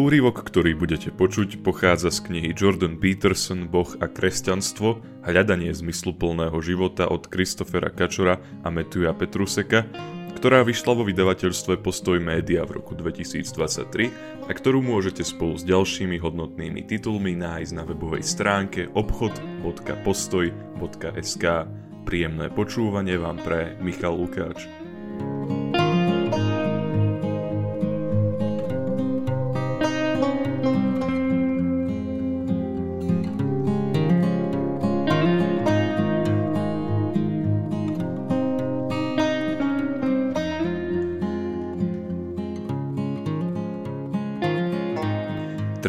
Úrivok, ktorý budete počuť, pochádza z knihy Jordan Peterson Boh a kresťanstvo Hľadanie zmysluplného života od Kristofera Kačora a Matthewa Petruseka, ktorá vyšla vo vydavateľstve Postoj média v roku 2023 a ktorú môžete spolu s ďalšími hodnotnými titulmi nájsť na webovej stránke obchod.postoj.sk. Príjemné počúvanie vám pre Michal Lukáč.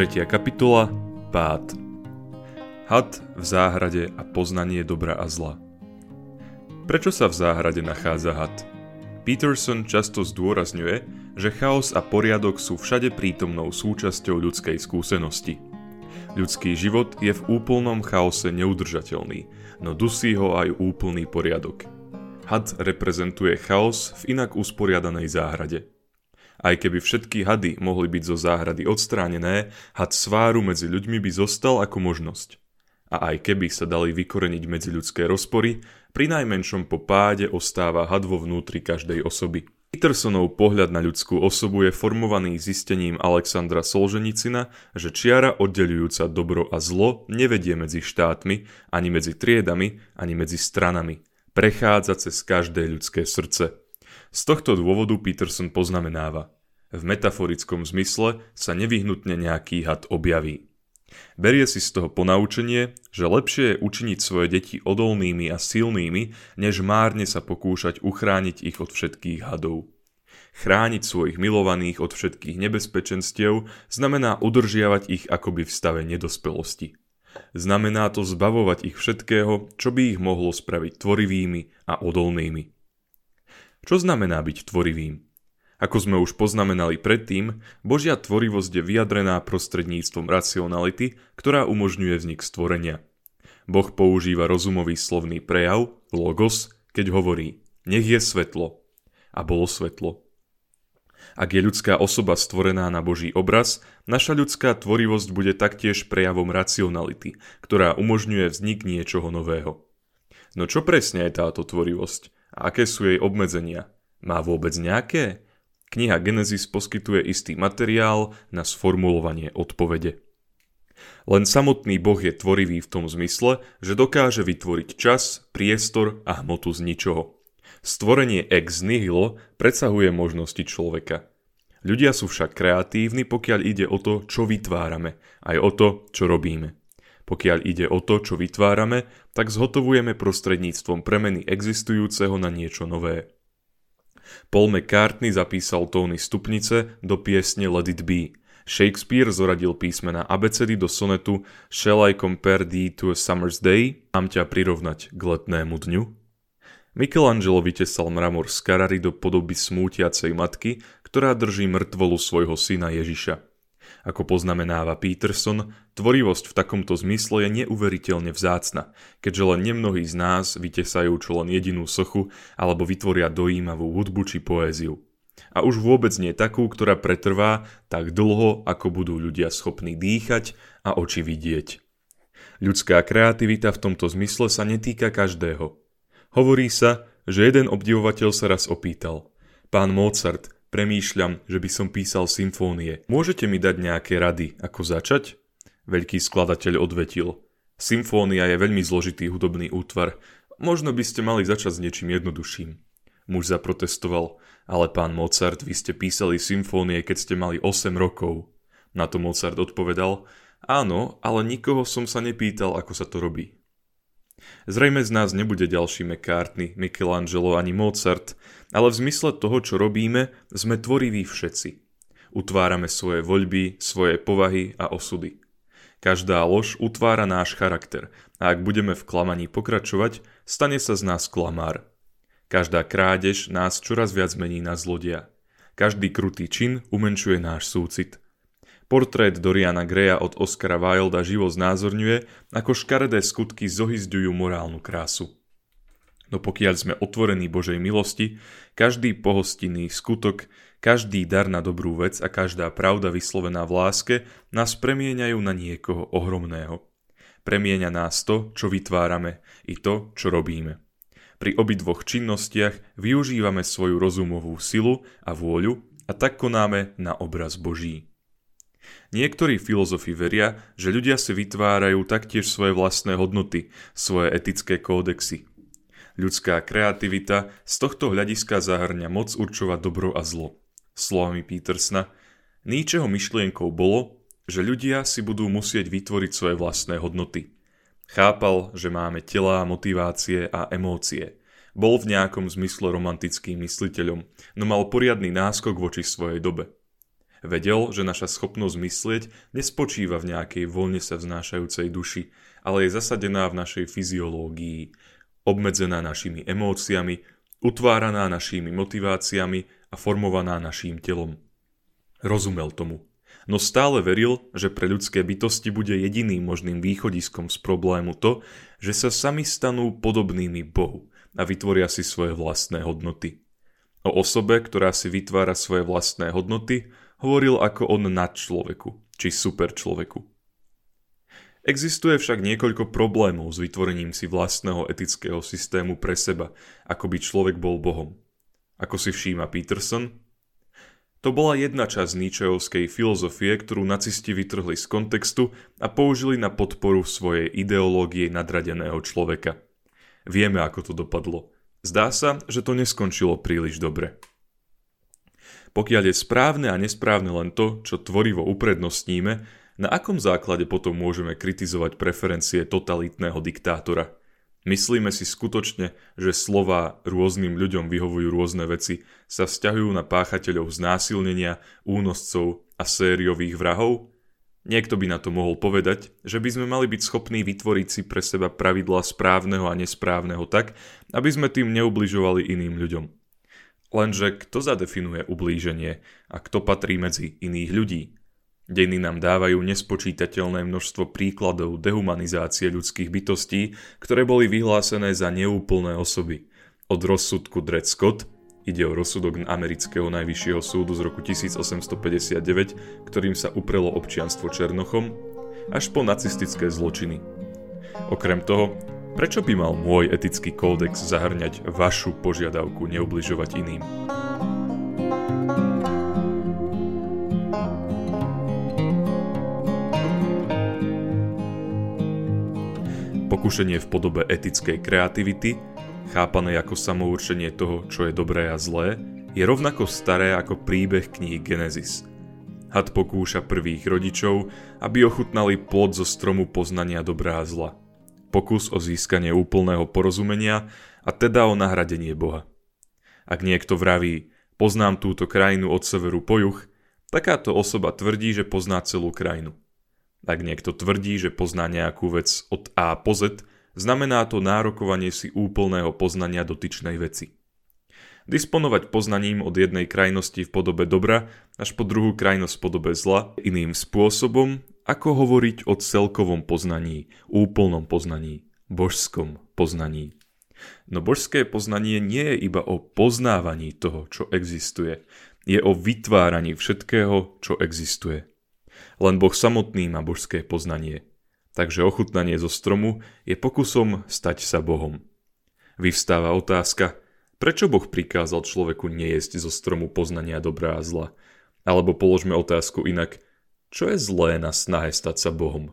Tretia kapitola Pád Had v záhrade a poznanie dobra a zla Prečo sa v záhrade nachádza had? Peterson často zdôrazňuje, že chaos a poriadok sú všade prítomnou súčasťou ľudskej skúsenosti. Ľudský život je v úplnom chaose neudržateľný, no dusí ho aj úplný poriadok. Had reprezentuje chaos v inak usporiadanej záhrade. Aj keby všetky hady mohli byť zo záhrady odstránené, had sváru medzi ľuďmi by zostal ako možnosť. A aj keby sa dali vykoreniť medziľudské rozpory, pri najmenšom po páde ostáva had vo vnútri každej osoby. Petersonov pohľad na ľudskú osobu je formovaný zistením Alexandra Solženicina, že čiara oddelujúca dobro a zlo nevedie medzi štátmi, ani medzi triedami, ani medzi stranami. Prechádza cez každé ľudské srdce. Z tohto dôvodu Peterson poznamenáva. V metaforickom zmysle sa nevyhnutne nejaký had objaví. Berie si z toho ponaučenie, že lepšie je učiniť svoje deti odolnými a silnými, než márne sa pokúšať uchrániť ich od všetkých hadov. Chrániť svojich milovaných od všetkých nebezpečenstiev znamená udržiavať ich akoby v stave nedospelosti. Znamená to zbavovať ich všetkého, čo by ich mohlo spraviť tvorivými a odolnými. Čo znamená byť tvorivým? Ako sme už poznamenali predtým, Božia tvorivosť je vyjadrená prostredníctvom racionality, ktorá umožňuje vznik stvorenia. Boh používa rozumový slovný prejav, logos, keď hovorí nech je svetlo. A bolo svetlo. Ak je ľudská osoba stvorená na Boží obraz, naša ľudská tvorivosť bude taktiež prejavom racionality, ktorá umožňuje vznik niečoho nového. No čo presne je táto tvorivosť? A aké sú jej obmedzenia? Má vôbec nejaké? Kniha Genesis poskytuje istý materiál na sformulovanie odpovede. Len samotný Boh je tvorivý v tom zmysle, že dokáže vytvoriť čas, priestor a hmotu z ničoho. Stvorenie ex nihilo presahuje možnosti človeka. Ľudia sú však kreatívni, pokiaľ ide o to, čo vytvárame, aj o to, čo robíme. Pokiaľ ide o to, čo vytvárame, tak zhotovujeme prostredníctvom premeny existujúceho na niečo nové. Paul McCartney zapísal tóny stupnice do piesne Let It Be. Shakespeare zoradil písmena abecedy do sonetu Shall I compare thee to a summer's day? Mám ťa prirovnať k letnému dňu? Michelangelo vytesal mramor z Carrary do podoby smútiacej matky, ktorá drží mŕtvolu svojho syna Ježiša. Ako poznamenáva Peterson, tvorivosť v takomto zmysle je neuveriteľne vzácna, keďže len nemnohí z nás vytesajú čo len jedinú sochu alebo vytvoria dojímavú hudbu či poéziu. A už vôbec nie takú, ktorá pretrvá tak dlho, ako budú ľudia schopní dýchať a oči vidieť. Ľudská kreativita v tomto zmysle sa netýka každého. Hovorí sa, že jeden obdivovateľ sa raz opýtal. Pán Mozart, Premýšľam, že by som písal symfónie. Môžete mi dať nejaké rady, ako začať? Veľký skladateľ odvetil. Symfónia je veľmi zložitý hudobný útvar. Možno by ste mali začať s niečím jednoduchším. Muž zaprotestoval. Ale pán Mozart, vy ste písali symfónie, keď ste mali 8 rokov. Na to Mozart odpovedal. Áno, ale nikoho som sa nepýtal, ako sa to robí. Zrejme z nás nebude ďalší McCartney, Michelangelo ani Mozart, ale v zmysle toho, čo robíme, sme tvoriví všetci. Utvárame svoje voľby, svoje povahy a osudy. Každá lož utvára náš charakter a ak budeme v klamaní pokračovať, stane sa z nás klamár. Každá krádež nás čoraz viac mení na zlodia. Každý krutý čin umenšuje náš súcit. Portrét Doriana Greya od Oscara Wilda živo znázorňuje, ako škaredé skutky zohyzďujú morálnu krásu. No pokiaľ sme otvorení Božej milosti, každý pohostinný skutok, každý dar na dobrú vec a každá pravda vyslovená v láske nás premieňajú na niekoho ohromného. Premieňa nás to, čo vytvárame, i to, čo robíme. Pri obidvoch činnostiach využívame svoju rozumovú silu a vôľu a tak konáme na obraz Boží. Niektorí filozofi veria, že ľudia si vytvárajú taktiež svoje vlastné hodnoty, svoje etické kódexy, Ľudská kreativita z tohto hľadiska zahrňa moc určovať dobro a zlo. Slovami Petersna, Níčeho myšlienkou bolo, že ľudia si budú musieť vytvoriť svoje vlastné hodnoty. Chápal, že máme tela, motivácie a emócie. Bol v nejakom zmysle romantickým mysliteľom, no mal poriadny náskok voči svojej dobe. Vedel, že naša schopnosť myslieť nespočíva v nejakej voľne sa vznášajúcej duši, ale je zasadená v našej fyziológii, obmedzená našimi emóciami, utváraná našimi motiváciami a formovaná naším telom. Rozumel tomu, no stále veril, že pre ľudské bytosti bude jediným možným východiskom z problému to, že sa sami stanú podobnými Bohu a vytvoria si svoje vlastné hodnoty. O osobe, ktorá si vytvára svoje vlastné hodnoty, hovoril ako on nad človeku, či super človeku. Existuje však niekoľko problémov s vytvorením si vlastného etického systému pre seba, ako by človek bol Bohom. Ako si všíma Peterson, to bola jedna časť Nietzscheovskej filozofie, ktorú nacisti vytrhli z kontextu a použili na podporu svojej ideológie nadradeného človeka. Vieme, ako to dopadlo. Zdá sa, že to neskončilo príliš dobre. Pokiaľ je správne a nesprávne len to, čo tvorivo uprednostníme, na akom základe potom môžeme kritizovať preferencie totalitného diktátora? Myslíme si skutočne, že slova rôznym ľuďom vyhovujú rôzne veci sa vzťahujú na páchateľov znásilnenia, únoscov a sériových vrahov? Niekto by na to mohol povedať, že by sme mali byť schopní vytvoriť si pre seba pravidla správneho a nesprávneho tak, aby sme tým neubližovali iným ľuďom. Lenže kto zadefinuje ublíženie a kto patrí medzi iných ľudí? Dejiny nám dávajú nespočítateľné množstvo príkladov dehumanizácie ľudských bytostí, ktoré boli vyhlásené za neúplné osoby. Od rozsudku Dred Scott, ide o rozsudok amerického najvyššieho súdu z roku 1859, ktorým sa uprelo občianstvo Černochom, až po nacistické zločiny. Okrem toho, prečo by mal môj etický kódex zahrňať vašu požiadavku neubližovať iným? Pokušenie v podobe etickej kreativity, chápané ako samourčenie toho, čo je dobré a zlé, je rovnako staré ako príbeh knihy Genesis. Had pokúša prvých rodičov, aby ochutnali plod zo stromu poznania dobrá a zla. Pokus o získanie úplného porozumenia a teda o nahradenie Boha. Ak niekto vraví, poznám túto krajinu od severu po juh, takáto osoba tvrdí, že pozná celú krajinu. Ak niekto tvrdí, že pozná nejakú vec od A po Z, znamená to nárokovanie si úplného poznania dotyčnej veci. Disponovať poznaním od jednej krajnosti v podobe dobra až po druhú krajnosť v podobe zla iným spôsobom, ako hovoriť o celkovom poznaní, úplnom poznaní, božskom poznaní. No božské poznanie nie je iba o poznávaní toho, čo existuje, je o vytváraní všetkého, čo existuje. Len Boh samotný má božské poznanie. Takže ochutnanie zo stromu je pokusom stať sa Bohom. Vyvstáva otázka, prečo Boh prikázal človeku nejesť zo stromu poznania dobrá a zla? Alebo položme otázku inak, čo je zlé na snahe stať sa Bohom?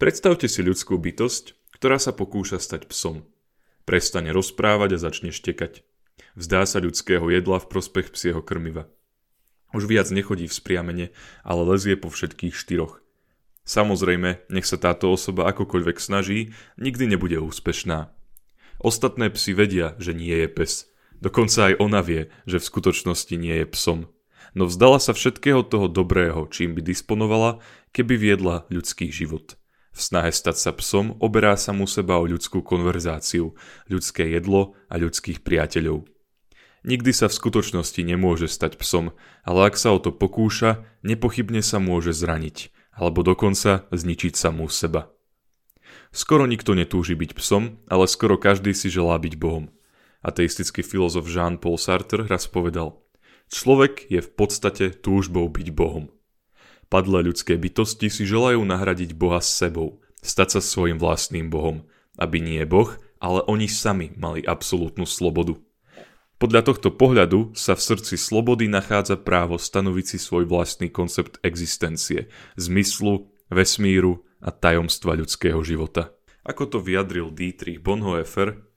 Predstavte si ľudskú bytosť, ktorá sa pokúša stať psom. Prestane rozprávať a začne štekať. Vzdá sa ľudského jedla v prospech psieho krmiva. Už viac nechodí v spriamene, ale lezie po všetkých štyroch. Samozrejme, nech sa táto osoba akokoľvek snaží, nikdy nebude úspešná. Ostatné psy vedia, že nie je pes. Dokonca aj ona vie, že v skutočnosti nie je psom. No vzdala sa všetkého toho dobrého, čím by disponovala, keby viedla ľudský život. V snahe stať sa psom oberá sa mu seba o ľudskú konverzáciu, ľudské jedlo a ľudských priateľov. Nikdy sa v skutočnosti nemôže stať psom, ale ak sa o to pokúša, nepochybne sa môže zraniť, alebo dokonca zničiť samú seba. Skoro nikto netúži byť psom, ale skoro každý si želá byť Bohom. Ateistický filozof Jean-Paul Sartre raz povedal Človek je v podstate túžbou byť Bohom. Padlé ľudské bytosti si želajú nahradiť Boha s sebou, stať sa svojim vlastným Bohom, aby nie Boh, ale oni sami mali absolútnu slobodu. Podľa tohto pohľadu sa v srdci slobody nachádza právo stanoviť si svoj vlastný koncept existencie, zmyslu, vesmíru a tajomstva ľudského života. Ako to vyjadril Dietrich Bonhoeffer,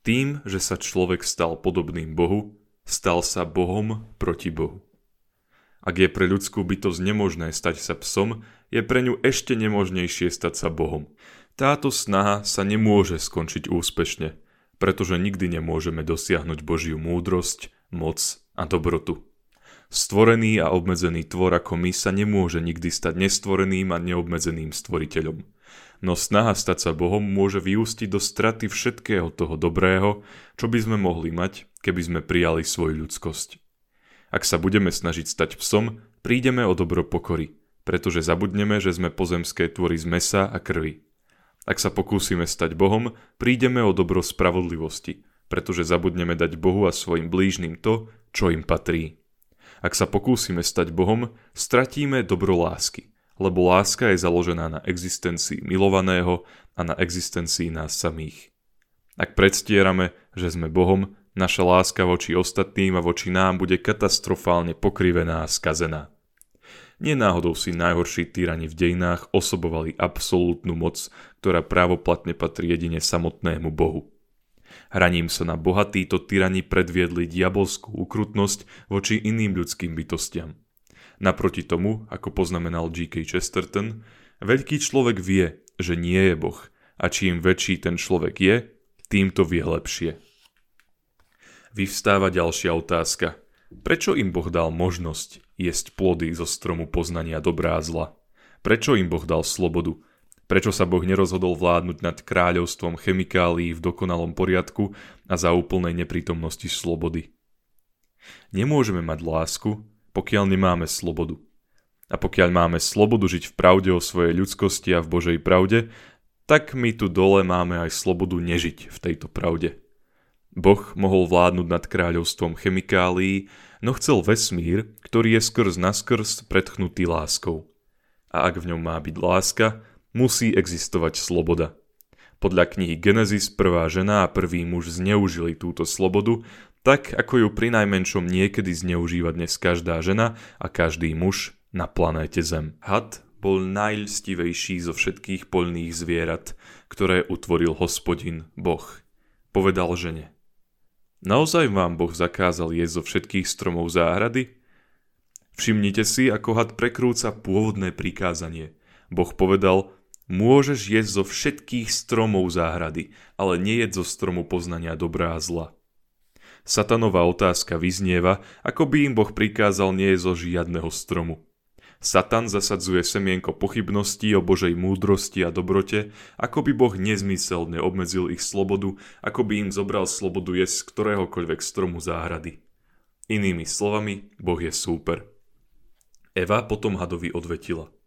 tým, že sa človek stal podobným Bohu, stal sa Bohom proti Bohu. Ak je pre ľudskú bytosť nemožné stať sa psom, je pre ňu ešte nemožnejšie stať sa Bohom. Táto snaha sa nemôže skončiť úspešne, pretože nikdy nemôžeme dosiahnuť Božiu múdrosť, moc a dobrotu. Stvorený a obmedzený tvor ako my sa nemôže nikdy stať nestvoreným a neobmedzeným stvoriteľom. No snaha stať sa Bohom môže vyústiť do straty všetkého toho dobrého, čo by sme mohli mať, keby sme prijali svoju ľudskosť. Ak sa budeme snažiť stať psom, prídeme o dobro pokory, pretože zabudneme, že sme pozemské tvory z mesa a krvi. Ak sa pokúsime stať Bohom, prídeme o dobro spravodlivosti, pretože zabudneme dať Bohu a svojim blížnym to, čo im patrí. Ak sa pokúsime stať Bohom, stratíme dobro lásky, lebo láska je založená na existencii milovaného a na existencii nás samých. Ak predstierame, že sme Bohom, naša láska voči ostatným a voči nám bude katastrofálne pokrivená a skazená. Nenáhodou si najhorší tyrani v dejinách osobovali absolútnu moc, ktorá právoplatne patrí jedine samotnému Bohu. Hraním sa na Boha títo tyrani predviedli diabolskú ukrutnosť voči iným ľudským bytostiam. Naproti tomu, ako poznamenal G.K. Chesterton, veľký človek vie, že nie je Boh a čím väčší ten človek je, tým to vie lepšie. Vyvstáva ďalšia otázka. Prečo im Boh dal možnosť jesť plody zo stromu poznania dobrá a zla? Prečo im Boh dal slobodu? Prečo sa Boh nerozhodol vládnuť nad kráľovstvom chemikálií v dokonalom poriadku a za úplnej neprítomnosti slobody? Nemôžeme mať lásku, pokiaľ nemáme slobodu. A pokiaľ máme slobodu žiť v pravde o svojej ľudskosti a v Božej pravde, tak my tu dole máme aj slobodu nežiť v tejto pravde. Boh mohol vládnuť nad kráľovstvom chemikálií, no chcel vesmír, ktorý je skrz naskrz predchnutý láskou. A ak v ňom má byť láska, musí existovať sloboda. Podľa knihy Genesis prvá žena a prvý muž zneužili túto slobodu, tak ako ju pri najmenšom niekedy zneužíva dnes každá žena a každý muž na planéte Zem. Had bol najlstivejší zo všetkých poľných zvierat, ktoré utvoril hospodin Boh. Povedal žene. Naozaj vám Boh zakázal jesť zo všetkých stromov záhrady? Všimnite si, ako had prekrúca pôvodné prikázanie. Boh povedal, Môžeš jesť zo všetkých stromov záhrady, ale nejedz zo stromu poznania dobrá a zla. Satanová otázka vyznieva, ako by im Boh prikázal nie zo žiadneho stromu. Satan zasadzuje semienko pochybností o Božej múdrosti a dobrote, ako by Boh nezmyselne obmedzil ich slobodu, ako by im zobral slobodu jesť z ktoréhokoľvek stromu záhrady. Inými slovami, Boh je súper. Eva potom hadovi odvetila –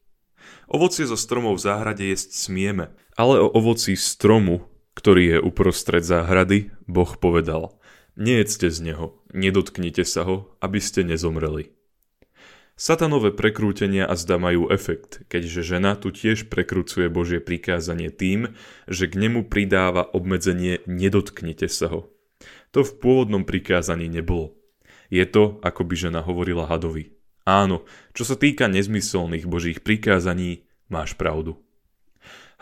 Ovocie zo stromov v záhrade jesť smieme, ale o ovoci stromu, ktorý je uprostred záhrady, Boh povedal Nejedzte z neho, nedotknite sa ho, aby ste nezomreli. Satanové prekrútenia a zda majú efekt, keďže žena tu tiež prekrúcuje Božie prikázanie tým, že k nemu pridáva obmedzenie nedotknite sa ho. To v pôvodnom prikázaní nebolo. Je to, ako by žena hovorila hadovi. Áno, čo sa týka nezmyselných božích prikázaní, máš pravdu.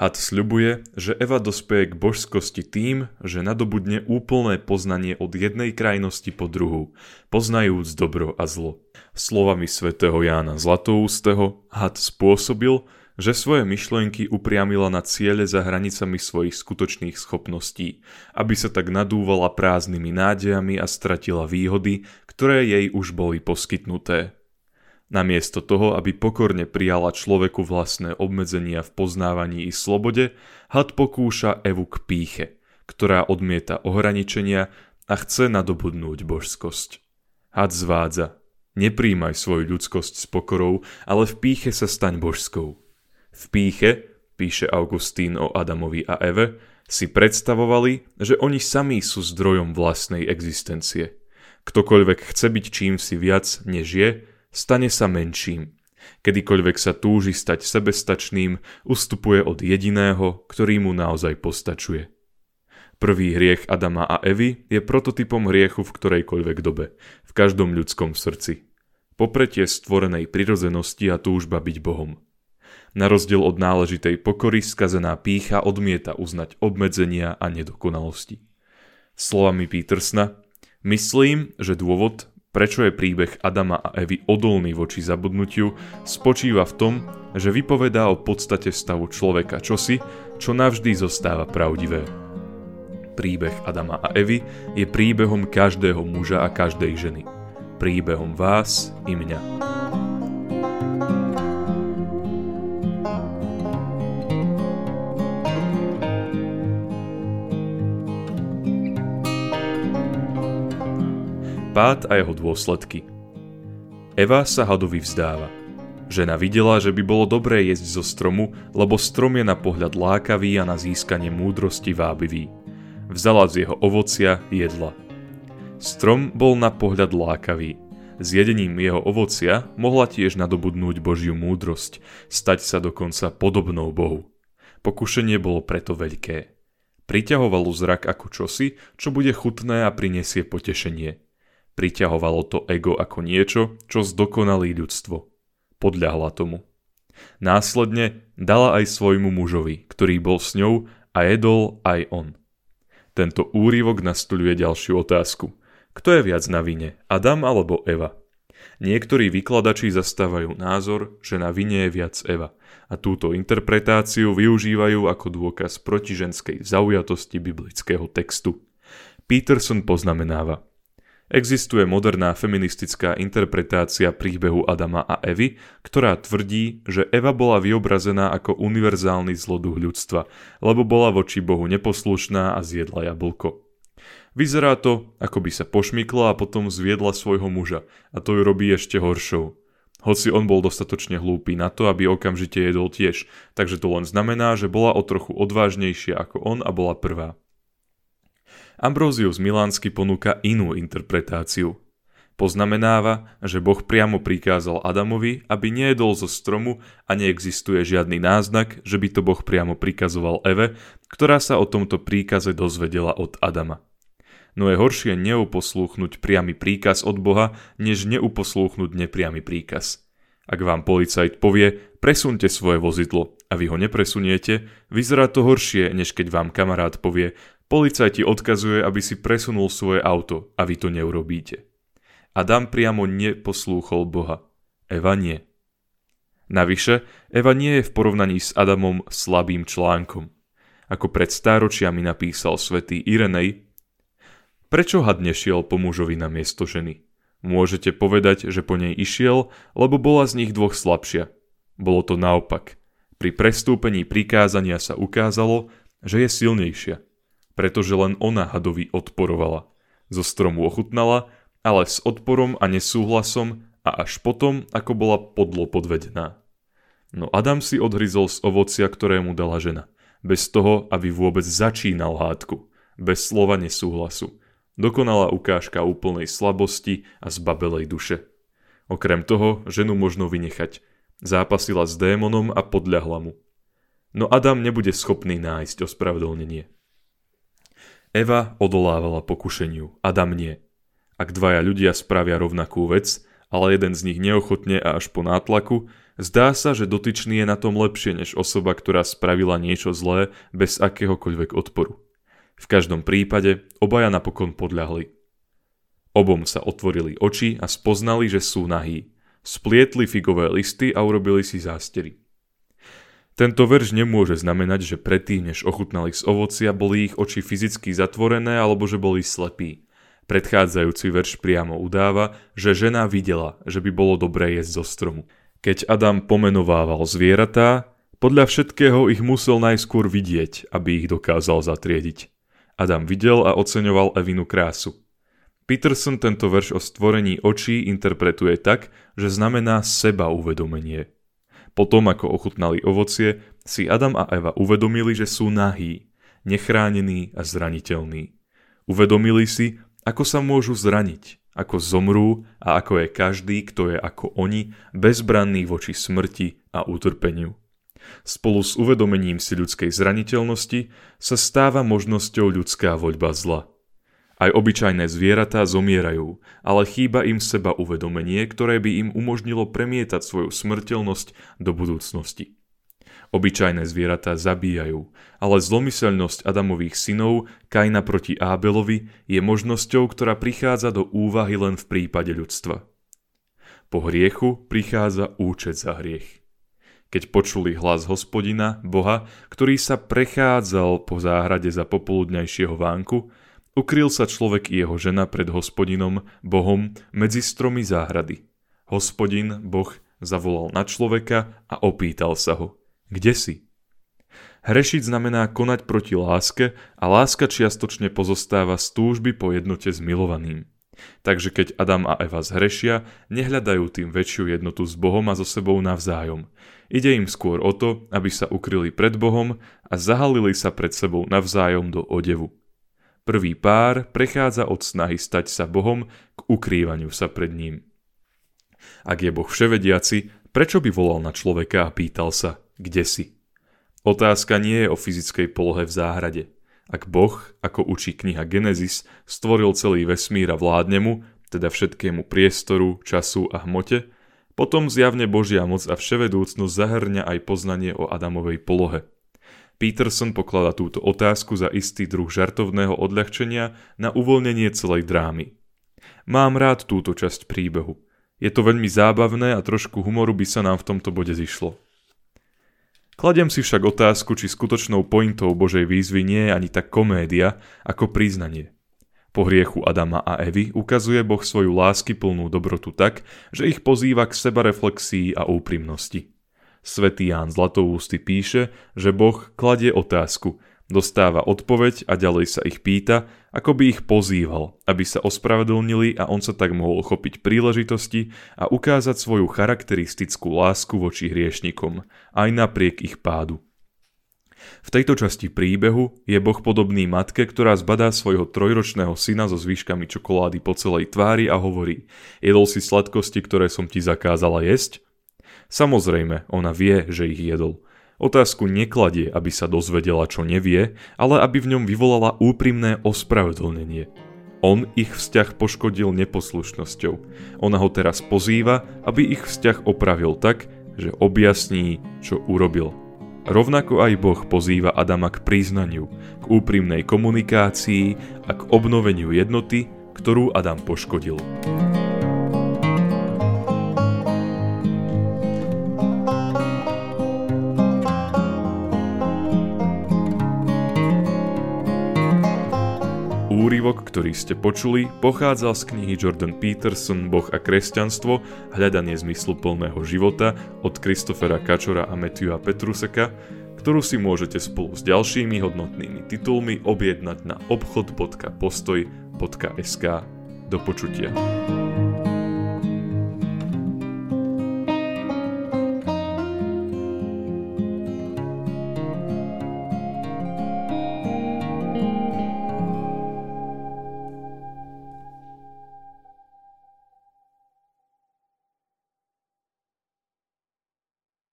Had sľubuje, že Eva dospeje k božskosti tým, že nadobudne úplné poznanie od jednej krajnosti po druhú, poznajúc dobro a zlo. Slovami svätého Jána Zlatoústeho had spôsobil, že svoje myšlienky upriamila na ciele za hranicami svojich skutočných schopností, aby sa tak nadúvala prázdnymi nádejami a stratila výhody, ktoré jej už boli poskytnuté. Namiesto toho, aby pokorne prijala človeku vlastné obmedzenia v poznávaní i slobode, had pokúša Evu k píche, ktorá odmieta ohraničenia a chce nadobudnúť božskosť. Had zvádza. Nepríjmaj svoju ľudskosť s pokorou, ale v píche sa staň božskou. V píche, píše Augustín o Adamovi a Eve, si predstavovali, že oni sami sú zdrojom vlastnej existencie. Ktokoľvek chce byť čím si viac, než je, stane sa menším. Kedykoľvek sa túži stať sebestačným, ustupuje od jediného, ktorý mu naozaj postačuje. Prvý hriech Adama a Evy je prototypom hriechu v ktorejkoľvek dobe, v každom ľudskom srdci. Popretie stvorenej prirozenosti a túžba byť Bohom. Na rozdiel od náležitej pokory skazená pícha odmieta uznať obmedzenia a nedokonalosti. Slovami Petersna, myslím, že dôvod, prečo je príbeh Adama a Evy odolný voči zabudnutiu, spočíva v tom, že vypovedá o podstate stavu človeka čosi, čo navždy zostáva pravdivé. Príbeh Adama a Evy je príbehom každého muža a každej ženy. Príbehom vás i mňa. Pád a jeho dôsledky Eva sa hadovi vzdáva. Žena videla, že by bolo dobré jesť zo stromu, lebo strom je na pohľad lákavý a na získanie múdrosti vábivý. Vzala z jeho ovocia jedla. Strom bol na pohľad lákavý. S jedením jeho ovocia mohla tiež nadobudnúť Božiu múdrosť, stať sa dokonca podobnou Bohu. Pokušenie bolo preto veľké. Priťahovalo zrak ako čosi, čo bude chutné a prinesie potešenie. Priťahovalo to ego ako niečo, čo zdokonalí ľudstvo. Podľahla tomu. Následne dala aj svojmu mužovi, ktorý bol s ňou a jedol aj on. Tento úryvok nastoluje ďalšiu otázku. Kto je viac na vine, Adam alebo Eva? Niektorí vykladači zastávajú názor, že na vine je viac Eva a túto interpretáciu využívajú ako dôkaz protiženskej zaujatosti biblického textu. Peterson poznamenáva – Existuje moderná feministická interpretácia príbehu Adama a Evy, ktorá tvrdí, že Eva bola vyobrazená ako univerzálny zloduch ľudstva, lebo bola voči Bohu neposlušná a zjedla jablko. Vyzerá to, ako by sa pošmykla a potom zviedla svojho muža a to ju robí ešte horšou. Hoci on bol dostatočne hlúpy na to, aby okamžite jedol tiež, takže to len znamená, že bola o trochu odvážnejšia ako on a bola prvá. Ambrozius Milánsky ponúka inú interpretáciu. Poznamenáva, že Boh priamo prikázal Adamovi, aby nejedol zo stromu a neexistuje žiadny náznak, že by to Boh priamo prikazoval Eve, ktorá sa o tomto príkaze dozvedela od Adama. No je horšie neuposlúchnuť priamy príkaz od Boha, než neuposlúchnuť nepriamy príkaz. Ak vám policajt povie, presunte svoje vozidlo a vy ho nepresuniete, vyzerá to horšie, než keď vám kamarát povie, Policajt odkazuje, aby si presunul svoje auto a vy to neurobíte. Adam priamo neposlúchol Boha. Eva nie. Navyše, Eva nie je v porovnaní s Adamom slabým článkom. Ako pred stáročiami napísal svätý Irenej, prečo had nešiel po mužovi na miesto ženy? Môžete povedať, že po nej išiel, lebo bola z nich dvoch slabšia. Bolo to naopak. Pri prestúpení prikázania sa ukázalo, že je silnejšia pretože len ona hadovi odporovala. Zo stromu ochutnala, ale s odporom a nesúhlasom a až potom, ako bola podlo podvedená. No Adam si odhryzol z ovocia, ktoré mu dala žena, bez toho, aby vôbec začínal hádku, bez slova nesúhlasu. Dokonalá ukážka úplnej slabosti a zbabelej duše. Okrem toho, ženu možno vynechať. Zápasila s démonom a podľahla mu. No Adam nebude schopný nájsť ospravedlnenie. Eva odolávala pokušeniu, Adam nie. Ak dvaja ľudia spravia rovnakú vec, ale jeden z nich neochotne a až po nátlaku, zdá sa, že dotyčný je na tom lepšie než osoba, ktorá spravila niečo zlé bez akéhokoľvek odporu. V každom prípade obaja napokon podľahli. Obom sa otvorili oči a spoznali, že sú nahí. Splietli figové listy a urobili si zástery. Tento verš nemôže znamenať, že predtým, než ochutnali z ovocia, boli ich oči fyzicky zatvorené alebo že boli slepí. Predchádzajúci verš priamo udáva, že žena videla, že by bolo dobré jesť zo stromu. Keď Adam pomenovával zvieratá, podľa všetkého ich musel najskôr vidieť, aby ich dokázal zatriediť. Adam videl a oceňoval Evinu krásu. Peterson tento verš o stvorení očí interpretuje tak, že znamená seba uvedomenie. Potom, ako ochutnali ovocie, si Adam a Eva uvedomili, že sú nahí, nechránení a zraniteľní. Uvedomili si, ako sa môžu zraniť, ako zomrú a ako je každý, kto je ako oni, bezbranný voči smrti a utrpeniu. Spolu s uvedomením si ľudskej zraniteľnosti sa stáva možnosťou ľudská voľba zla. Aj obyčajné zvieratá zomierajú, ale chýba im seba uvedomenie, ktoré by im umožnilo premietať svoju smrteľnosť do budúcnosti. Obyčajné zvieratá zabíjajú, ale zlomyselnosť Adamových synov, Kaina proti Ábelovi, je možnosťou, ktorá prichádza do úvahy len v prípade ľudstva. Po hriechu prichádza účet za hriech. Keď počuli hlas hospodina, Boha, ktorý sa prechádzal po záhrade za popoludňajšieho vánku, ukryl sa človek i jeho žena pred hospodinom, Bohom, medzi stromy záhrady. Hospodin, Boh, zavolal na človeka a opýtal sa ho – kde si? Hrešiť znamená konať proti láske a láska čiastočne pozostáva z túžby po jednote s milovaným. Takže keď Adam a Eva zhrešia, nehľadajú tým väčšiu jednotu s Bohom a so sebou navzájom. Ide im skôr o to, aby sa ukryli pred Bohom a zahalili sa pred sebou navzájom do odevu. Prvý pár prechádza od snahy stať sa Bohom k ukrývaniu sa pred ním. Ak je Boh vševediaci, prečo by volal na človeka a pýtal sa, kde si. Otázka nie je o fyzickej polohe v záhrade. Ak Boh, ako učí kniha Genesis, stvoril celý vesmír a vládne mu, teda všetkému priestoru, času a hmote, potom zjavne Božia moc a vševedúcnosť zahrňa aj poznanie o Adamovej polohe. Peterson poklada túto otázku za istý druh žartovného odľahčenia na uvoľnenie celej drámy. Mám rád túto časť príbehu. Je to veľmi zábavné a trošku humoru by sa nám v tomto bode zišlo. Kladiem si však otázku, či skutočnou pointou Božej výzvy nie je ani tak komédia, ako priznanie. Po hriechu Adama a Evy ukazuje Boh svoju lásky plnú dobrotu tak, že ich pozýva k sebareflexii a úprimnosti. Svetý Ján Zlatoústy píše, že Boh kladie otázku, Dostáva odpoveď a ďalej sa ich pýta, ako by ich pozýval, aby sa ospravedlnili a on sa tak mohol chopiť príležitosti a ukázať svoju charakteristickú lásku voči hriešnikom, aj napriek ich pádu. V tejto časti príbehu je Boh podobný matke, ktorá zbadá svojho trojročného syna so zvyškami čokolády po celej tvári a hovorí Jedol si sladkosti, ktoré som ti zakázala jesť? Samozrejme, ona vie, že ich jedol – Otázku nekladie, aby sa dozvedela, čo nevie, ale aby v ňom vyvolala úprimné ospravedlnenie. On ich vzťah poškodil neposlušnosťou. Ona ho teraz pozýva, aby ich vzťah opravil tak, že objasní, čo urobil. Rovnako aj Boh pozýva Adama k priznaniu, k úprimnej komunikácii a k obnoveniu jednoty, ktorú Adam poškodil. Úryvok, ktorý ste počuli, pochádzal z knihy Jordan Peterson Boh a kresťanstvo hľadanie zmysluplného života od Kristofera Kačora a Matthewa Petruseka, ktorú si môžete spolu s ďalšími hodnotnými titulmi objednať na obchod.postoj.sk. Do počutia.